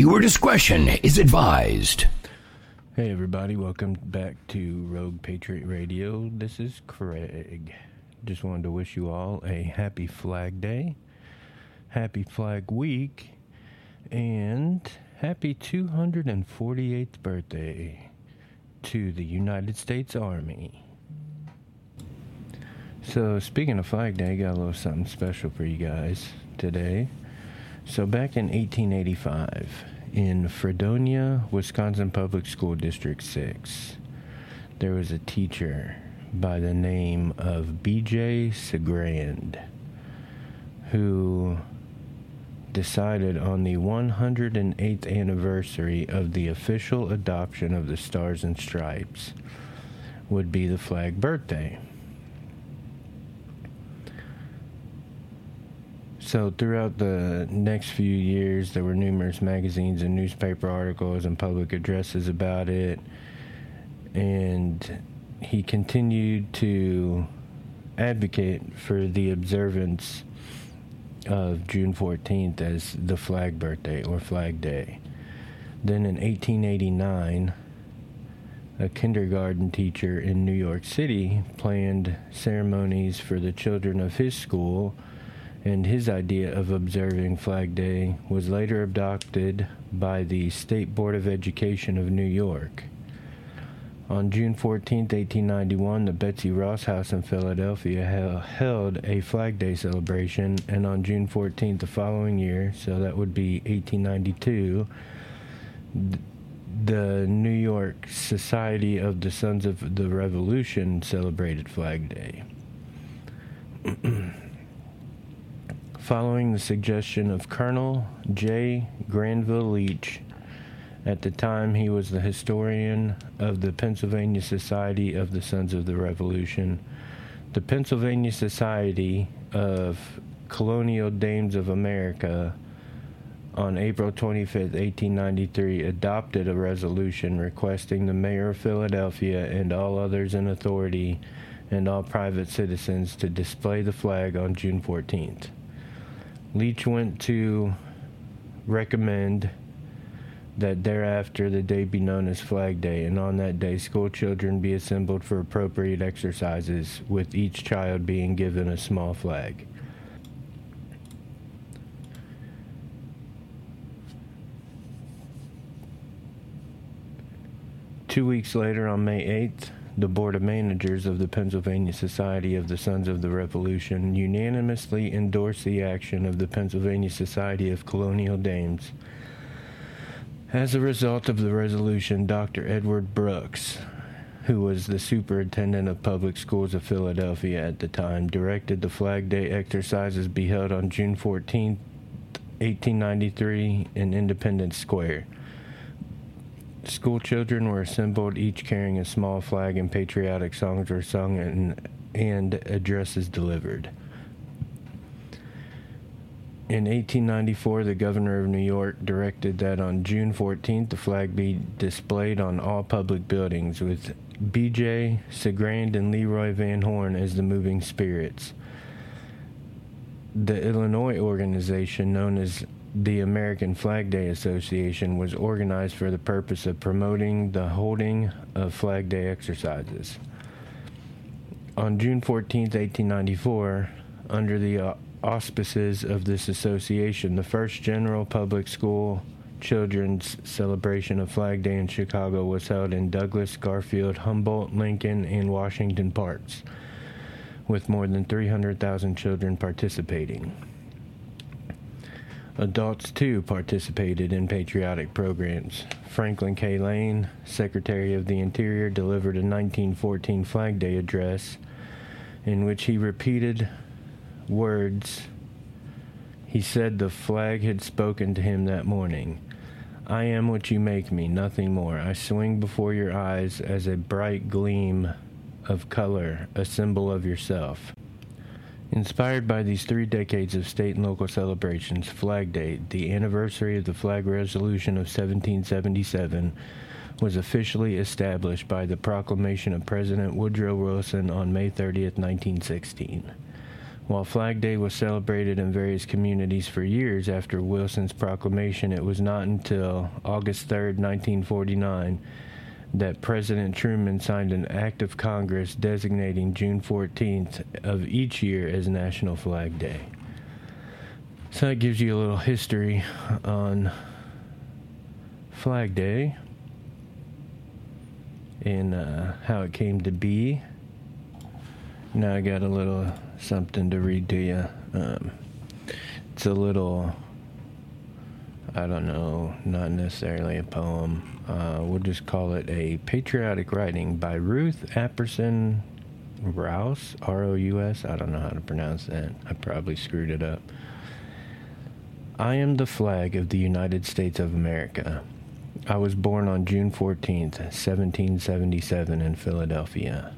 Viewer discretion is advised. Hey, everybody, welcome back to Rogue Patriot Radio. This is Craig. Just wanted to wish you all a happy Flag Day, happy Flag Week, and happy 248th birthday to the United States Army. So, speaking of Flag Day, I got a little something special for you guys today. So, back in 1885, in Fredonia, Wisconsin Public School District 6, there was a teacher by the name of B.J. Cigrand who decided on the 108th anniversary of the official adoption of the Stars and Stripes would be the flag birthday. So, throughout the next few years, there were numerous magazines and newspaper articles and public addresses about it. And he continued to advocate for the observance of June 14th as the flag birthday or flag day. Then in 1889, a kindergarten teacher in New York City planned ceremonies for the children of his school and his idea of observing Flag Day was later adopted by the State Board of Education of New York. On June 14, 1891, the Betsy Ross House in Philadelphia held a Flag Day celebration, and on June 14 the following year, so that would be 1892, the New York Society of the Sons of the Revolution celebrated Flag Day. following the suggestion of Colonel J. Granville Leach. At the time, he was the historian of the Pennsylvania Society of the Sons of the Revolution. The Pennsylvania Society of Colonial Dames of America on April 25, 1893, adopted a resolution requesting the mayor of Philadelphia and all others in authority and all private citizens to display the flag on June 14th. Leach went to recommend that thereafter the day be known as Flag Day, and on that day school children be assembled for appropriate exercises, with each child being given a small flag. Two weeks later, on May 8th, the Board of Managers of the Pennsylvania Society of the Sons of the Revolution unanimously endorsed the action of the Pennsylvania Society of Colonial Dames. As a result of the resolution, Dr. Edward Brooks, who was the superintendent of public schools of Philadelphia at the time, directed the Flag Day exercises be held on June 14, 1893, in Independence Square. School children were assembled, each carrying a small flag, and patriotic songs were sung and, and addresses delivered. In 1894, the governor of New York directed that on June 14th the flag be displayed on all public buildings, with B.J. Cigrand and Leroy Van Horn as the moving spirits. The Illinois organization known as the American Flag Day Association was organized for the purpose of promoting the holding of Flag Day exercises. On June 14, 1894, under the uh, auspices of this association, the first general public school children's celebration of Flag Day in Chicago was held in Douglas, Garfield, Humboldt, Lincoln, and Washington parks, with more than 300,000 children participating. Adults, too, participated in patriotic programs. Franklin K. Lane, Secretary of the Interior, delivered a 1914 Flag Day address in which he repeated words he said the flag had spoken to him that morning. I am what you make me, nothing more. I swing before your eyes as a bright gleam of color, a symbol of yourself. Inspired by these three decades of state and local celebrations, Flag Day, the anniversary of the Flag Resolution of 1777, was officially established by the proclamation of President Woodrow Wilson on May 30, 1916. While Flag Day was celebrated in various communities for years after Wilson's proclamation, it was not until August 3, 1949, that President Truman signed an act of Congress designating June 14th of each year as National Flag Day. So that gives you a little history on Flag Day and uh, how it came to be. Now I got a little something to read to you. Um, it's a little, I don't know, not necessarily a poem. Uh, we'll just call it a patriotic writing by Ruth Apperson Rouse, R O U S. I don't know how to pronounce that. I probably screwed it up. I am the flag of the United States of America. I was born on June 14th, 1777, in Philadelphia.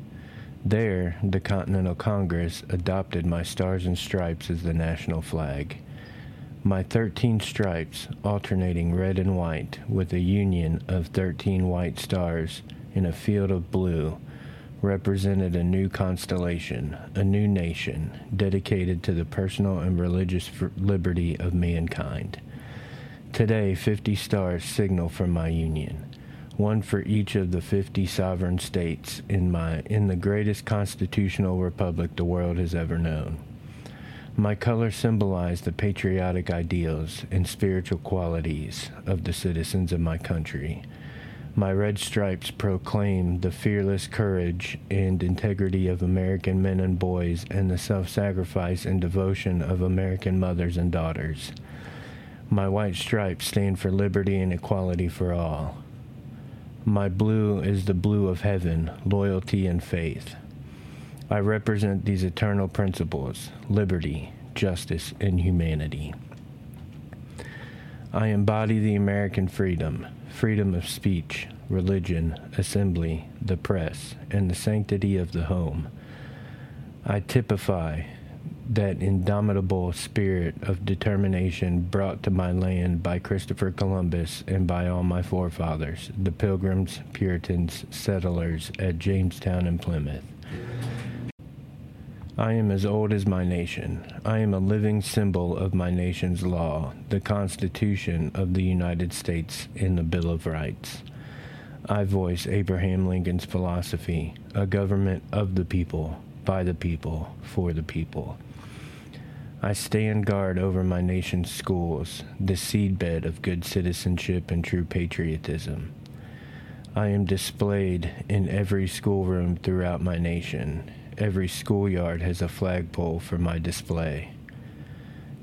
There, the Continental Congress adopted my stars and stripes as the national flag. My 13 stripes, alternating red and white, with a union of 13 white stars in a field of blue, represented a new constellation, a new nation, dedicated to the personal and religious liberty of mankind. Today, 50 stars signal for my union one for each of the 50 sovereign states in my in the greatest constitutional republic the world has ever known. My colors symbolize the patriotic ideals and spiritual qualities of the citizens of my country. My red stripes proclaim the fearless courage and integrity of American men and boys and the self sacrifice and devotion of American mothers and daughters. My white stripes stand for liberty and equality for all. My blue is the blue of heaven, loyalty and faith. I represent these eternal principles liberty, justice, and humanity. I embody the American freedom, freedom of speech, religion, assembly, the press, and the sanctity of the home. I typify that indomitable spirit of determination brought to my land by Christopher Columbus and by all my forefathers, the Pilgrims, Puritans, settlers at Jamestown and Plymouth. I am as old as my nation. I am a living symbol of my nation's law, the Constitution of the United States, and the Bill of Rights. I voice Abraham Lincoln's philosophy, a government of the people, by the people, for the people. I stand guard over my nation's schools, the seedbed of good citizenship and true patriotism. I am displayed in every schoolroom throughout my nation. Every schoolyard has a flagpole for my display.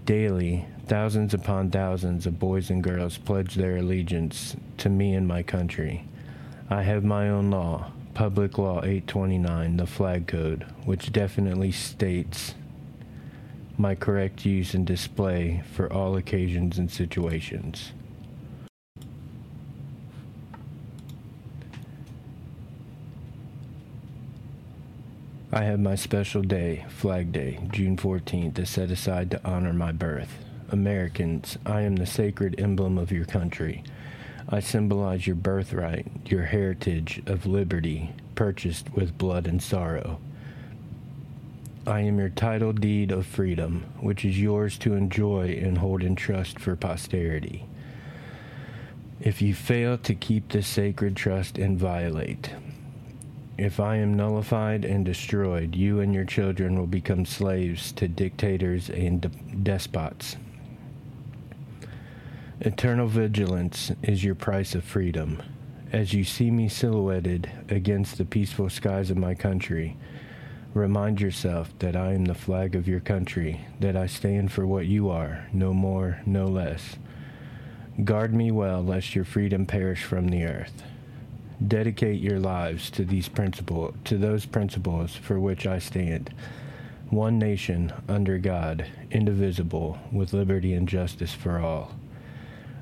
Daily, thousands upon thousands of boys and girls pledge their allegiance to me and my country. I have my own law, Public Law 829, the Flag Code, which definitely states my correct use and display for all occasions and situations. I have my special day, Flag Day, June 14th, to set aside to honor my birth. Americans, I am the sacred emblem of your country. I symbolize your birthright, your heritage of liberty, purchased with blood and sorrow. I am your title deed of freedom, which is yours to enjoy and hold in trust for posterity. If you fail to keep this sacred trust and violate, if I am nullified and destroyed, you and your children will become slaves to dictators and de- despots. Eternal vigilance is your price of freedom. As you see me silhouetted against the peaceful skies of my country, Remind yourself that I am the flag of your country, that I stand for what you are, no more, no less. Guard me well, lest your freedom perish from the earth. Dedicate your lives to these principles, to those principles for which I stand. One nation under God, indivisible, with liberty and justice for all.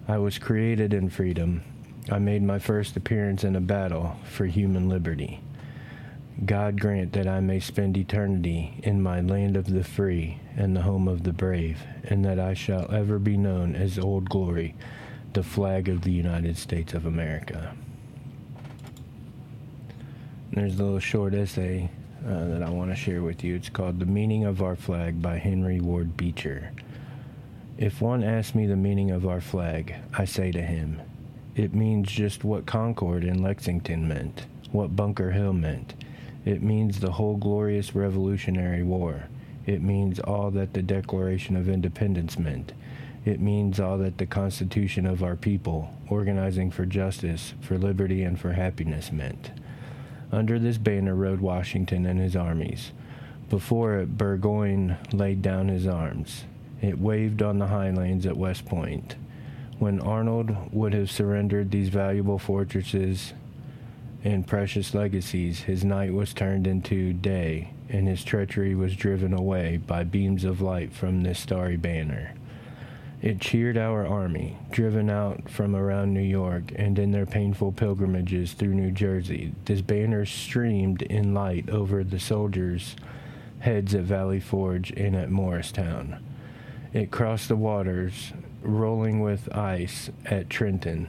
I was created in freedom. I made my first appearance in a battle for human liberty. God grant that I may spend eternity in my land of the free and the home of the brave, and that I shall ever be known as Old Glory, the flag of the United States of America. There's a little short essay uh, that I want to share with you. It's called The Meaning of Our Flag by Henry Ward Beecher. If one asks me the meaning of our flag, I say to him, it means just what Concord and Lexington meant, what Bunker Hill meant. It means the whole glorious Revolutionary War. It means all that the Declaration of Independence meant. It means all that the Constitution of our people, organizing for justice, for liberty, and for happiness meant. Under this banner rode Washington and his armies. Before it, Burgoyne laid down his arms. It waved on the highlands at West Point. When Arnold would have surrendered these valuable fortresses and precious legacies, his night was turned into day, and his treachery was driven away by beams of light from this starry banner. It cheered our army, driven out from around New York and in their painful pilgrimages through New Jersey. This banner streamed in light over the soldiers' heads at Valley Forge and at Morristown. It crossed the waters, rolling with ice at Trenton,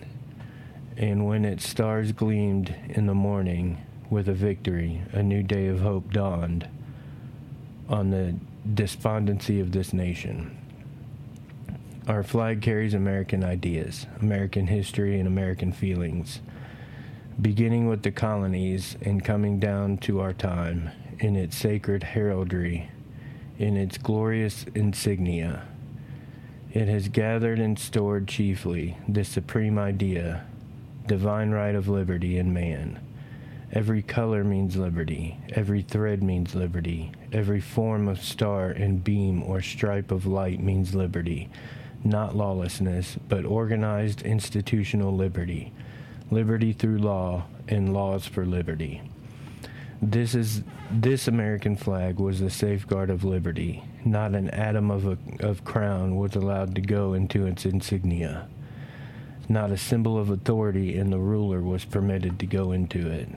and when its stars gleamed in the morning with a victory, a new day of hope dawned on the despondency of this nation. Our flag carries American ideas, American history, and American feelings, beginning with the colonies and coming down to our time in its sacred heraldry, in its glorious insignia. It has gathered and stored chiefly the supreme idea, divine right of liberty in man. Every color means liberty, every thread means liberty, every form of star and beam or stripe of light means liberty not lawlessness, but organized institutional liberty, liberty through law, and laws for liberty. This is this American flag was the safeguard of liberty. Not an atom of a of crown was allowed to go into its insignia. Not a symbol of authority in the ruler was permitted to go into it.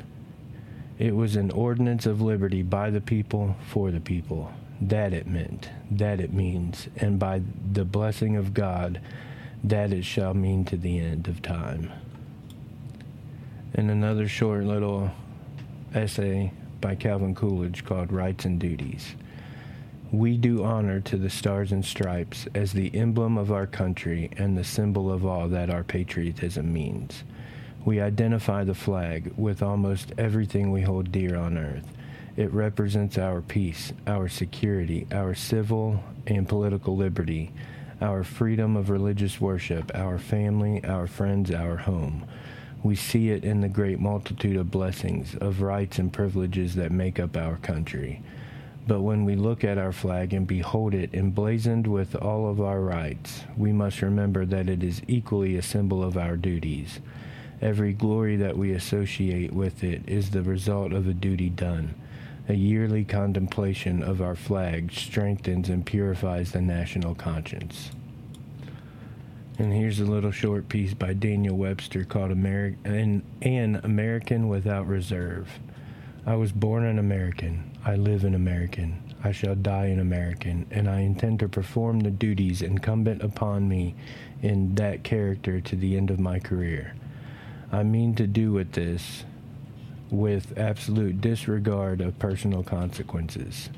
It was an ordinance of liberty by the people for the people that it meant, that it means, and by the blessing of God, that it shall mean to the end of time. And another short little essay by Calvin Coolidge called Rights and Duties. We do honor to the stars and stripes as the emblem of our country and the symbol of all that our patriotism means. We identify the flag with almost everything we hold dear on earth it represents our peace, our security, our civil and political liberty, our freedom of religious worship, our family, our friends, our home. We see it in the great multitude of blessings, of rights and privileges that make up our country. But when we look at our flag and behold it emblazoned with all of our rights, we must remember that it is equally a symbol of our duties. Every glory that we associate with it is the result of a duty done. A yearly contemplation of our flag strengthens and purifies the national conscience. And here's a little short piece by Daniel Webster called Ameri- an, an American Without Reserve. I was born an American. I live an American. I shall die an American, and I intend to perform the duties incumbent upon me in that character to the end of my career. I mean to do with this with absolute disregard of personal consequences.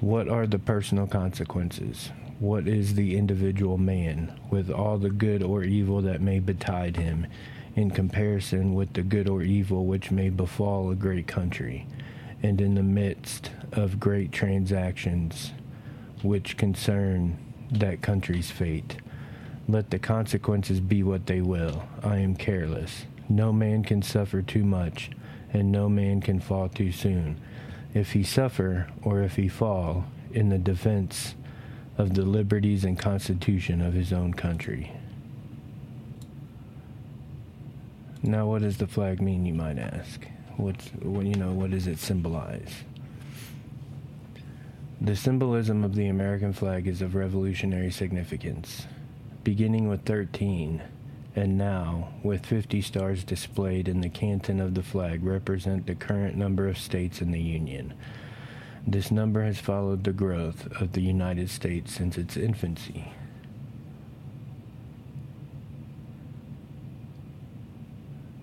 What are the personal consequences? What is the individual man, with all the good or evil that may betide him, in comparison with the good or evil which may befall a great country, and in the midst of great transactions which concern that country's fate? Let the consequences be what they will. I am careless. No man can suffer too much, and no man can fall too soon. If he suffer, or if he fall, in the defense of the liberties and constitution of his own country. Now, what does the flag mean, you might ask? What's, what, you know, what does it symbolize? The symbolism of the American flag is of revolutionary significance. Beginning with 13, and now, with 50 stars displayed in the canton of the flag, represent the current number of states in the Union. This number has followed the growth of the United States since its infancy.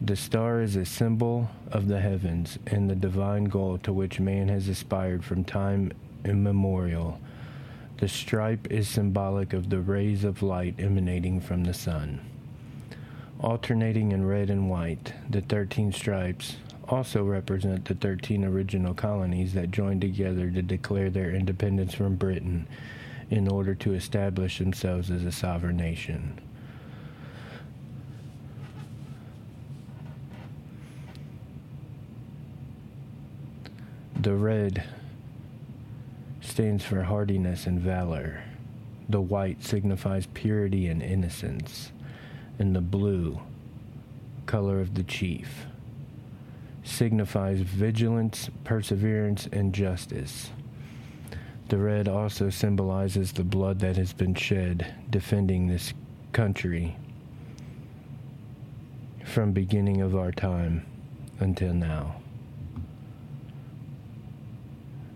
The star is a symbol of the heavens and the divine goal to which man has aspired from time immemorial. The stripe is symbolic of the rays of light emanating from the sun. Alternating in red and white, the 13 stripes also represent the 13 original colonies that joined together to declare their independence from Britain in order to establish themselves as a sovereign nation. The red stands for hardiness and valor. The white signifies purity and innocence. And the blue, color of the chief, signifies vigilance, perseverance, and justice. The red also symbolizes the blood that has been shed defending this country from beginning of our time until now.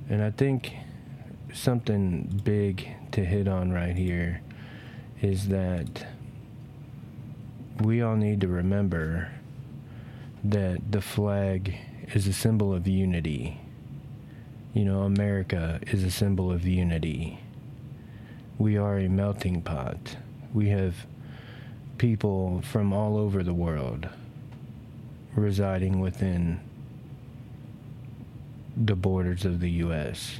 And I think something big to hit on right here is that we all need to remember that the flag is a symbol of unity. You know, America is a symbol of unity. We are a melting pot. We have people from all over the world residing within the borders of the U.S.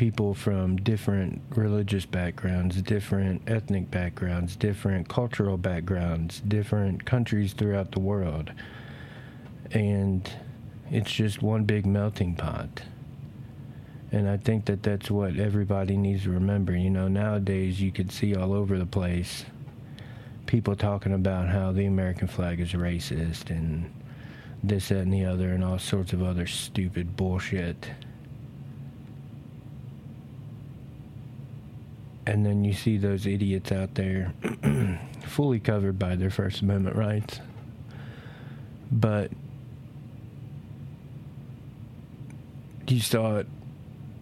People from different religious backgrounds, different ethnic backgrounds, different cultural backgrounds, different countries throughout the world. And it's just one big melting pot. And I think that that's what everybody needs to remember. You know, nowadays you could see all over the place people talking about how the American flag is racist and this, that, and the other, and all sorts of other stupid bullshit. And then you see those idiots out there fully covered by their First Amendment rights. But you saw it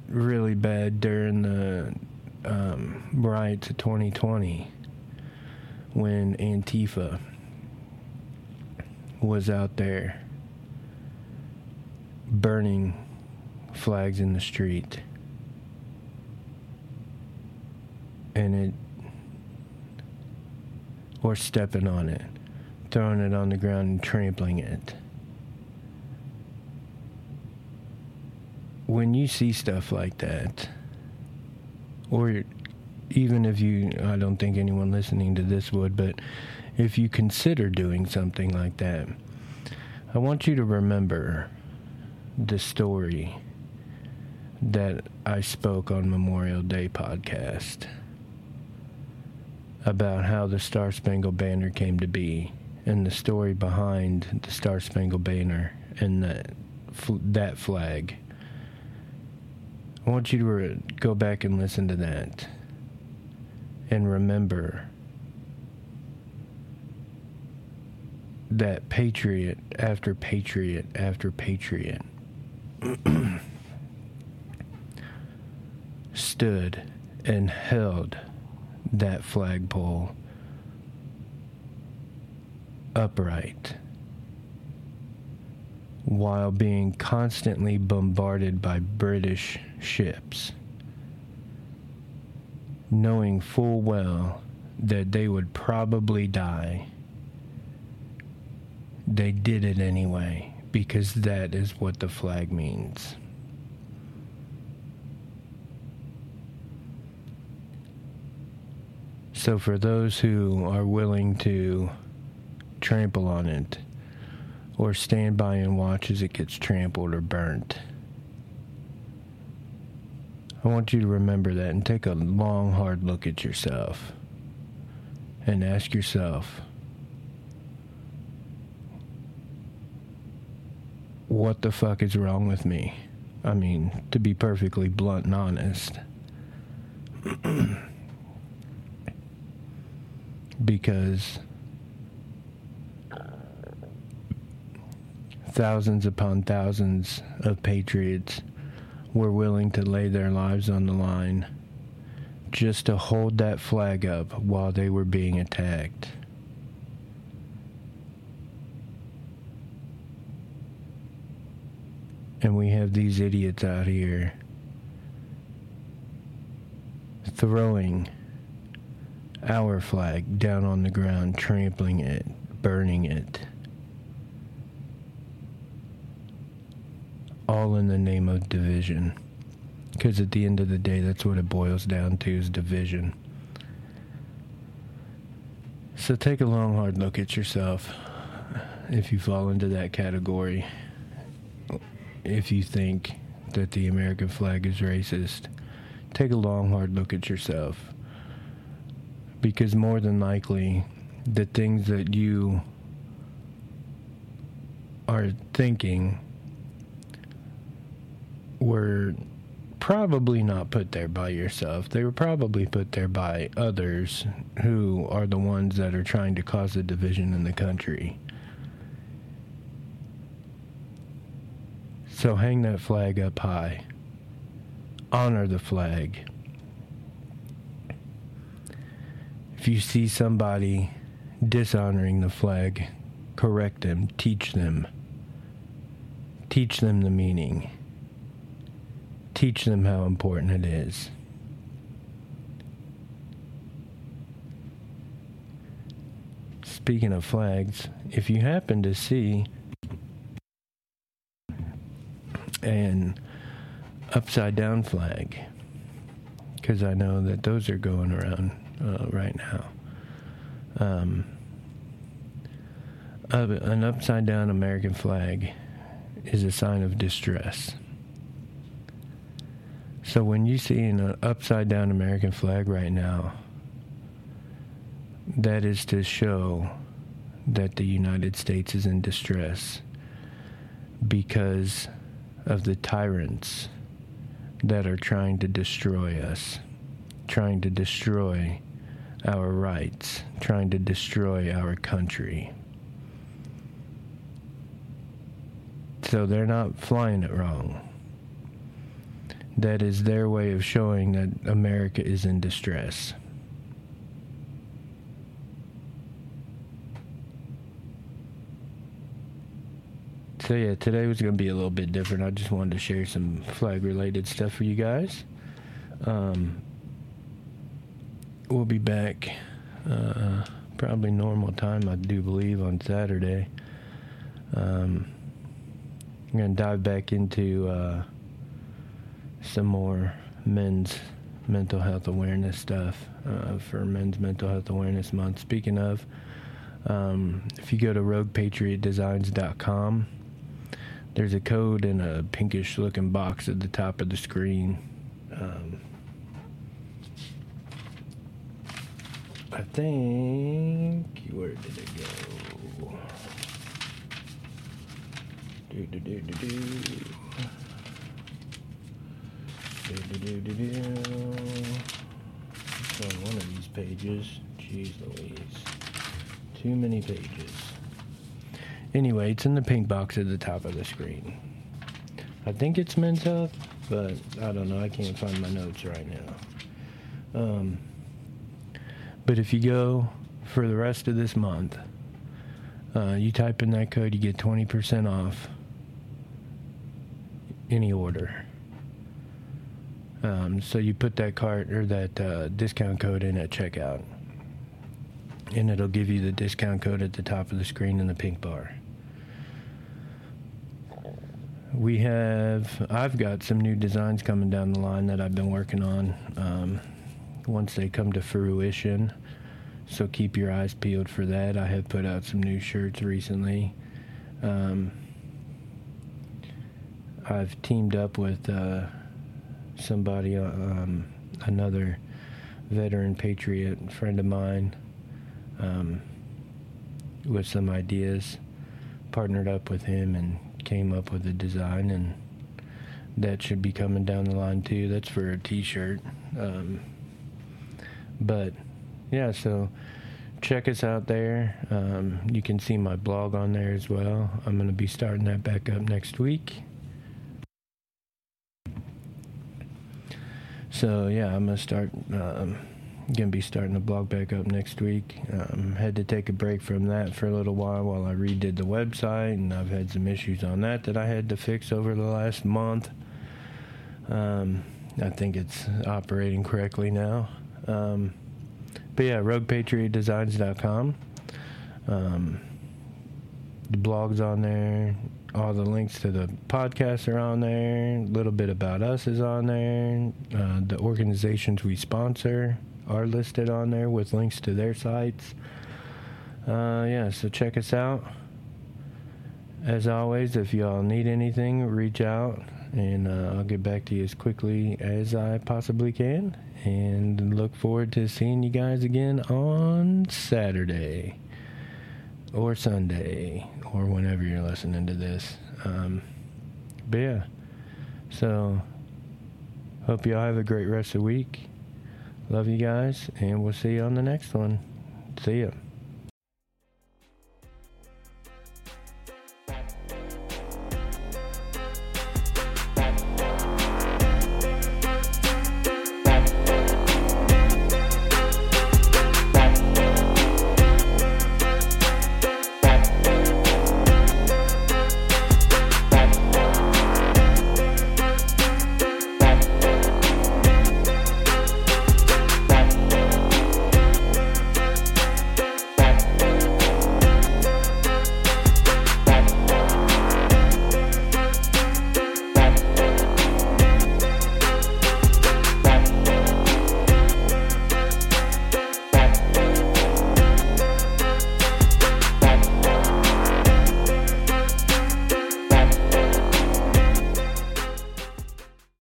really bad during the um, riots of 2020 when Antifa was out there burning flags in the street. And it, or stepping on it, throwing it on the ground and trampling it. When you see stuff like that, or even if you, I don't think anyone listening to this would, but if you consider doing something like that, I want you to remember the story that I spoke on Memorial Day podcast about how the Star Spangled Banner came to be and the story behind the Star Spangled Banner and that that flag. I want you to re- go back and listen to that and remember that patriot after patriot after patriot stood and held that flagpole upright while being constantly bombarded by British ships, knowing full well that they would probably die they did it anyway because that is what the flag means. So, for those who are willing to trample on it or stand by and watch as it gets trampled or burnt, I want you to remember that and take a long, hard look at yourself and ask yourself what the fuck is wrong with me? I mean, to be perfectly blunt and honest. because thousands upon thousands of patriots were willing to lay their lives on the line just to hold that flag up while they were being attacked. And we have these idiots out here throwing our flag down on the ground, trampling it, burning it. All in the name of division. Because at the end of the day, that's what it boils down to is division. So take a long, hard look at yourself if you fall into that category. If you think that the American flag is racist, take a long, hard look at yourself. Because more than likely, the things that you are thinking were probably not put there by yourself. They were probably put there by others who are the ones that are trying to cause a division in the country. So hang that flag up high. Honor the flag. If you see somebody dishonoring the flag, correct them, teach them. Teach them the meaning. Teach them how important it is. Speaking of flags, if you happen to see an upside down flag, because I know that those are going around uh, right now. Um, an upside down American flag is a sign of distress. So when you see an upside down American flag right now, that is to show that the United States is in distress because of the tyrants that are trying to destroy us, trying to destroy our rights, trying to destroy our country. So they're not flying it wrong. That is their way of showing that America is in distress. So yeah, today was going to be a little bit different. I just wanted to share some flag related stuff for you guys. Um, we'll be back uh, probably normal time, I do believe, on Saturday. Um, I'm to dive back into uh, some more men's mental health awareness stuff uh, for Men's Mental Health Awareness Month. Speaking of, um, if you go to roguepatriotdesigns.com, there's a code in a pinkish looking box at the top of the screen. Um, I think. Where did it go? Do, do, do, do, do. Do, do, do, do, do. It's on one of these pages. Jeez Louise. Too many pages. Anyway, it's in the pink box at the top of the screen. I think it's health, but I don't know. I can't find my notes right now. Um, but if you go for the rest of this month, uh, you type in that code, you get 20% off any order. Um, so you put that card or that uh, discount code in at checkout, and it'll give you the discount code at the top of the screen in the pink bar. We have, I've got some new designs coming down the line that I've been working on. Um, once they come to fruition, so keep your eyes peeled for that. I have put out some new shirts recently. Um, I've teamed up with uh, somebody, uh, um, another veteran patriot friend of mine, um, with some ideas. Partnered up with him and came up with a design, and that should be coming down the line too. That's for a T-shirt. Um, but yeah, so check us out there. Um, you can see my blog on there as well. I'm going to be starting that back up next week. So yeah, I'm going to start um, gonna be starting the blog back up next week. Um, had to take a break from that for a little while while I redid the website, and I've had some issues on that that I had to fix over the last month. Um, I think it's operating correctly now. Um, but yeah, RoguePatriotDesigns.com. Um, the blog's on there. All the links to the podcasts are on there. A little bit about us is on there. Uh, the organizations we sponsor are listed on there with links to their sites. Uh, yeah, so check us out. As always, if y'all need anything, reach out and uh, I'll get back to you as quickly as I possibly can. And look forward to seeing you guys again on Saturday or Sunday or whenever you're listening to this. Um, but yeah, so hope y'all have a great rest of the week. Love you guys, and we'll see you on the next one. See ya.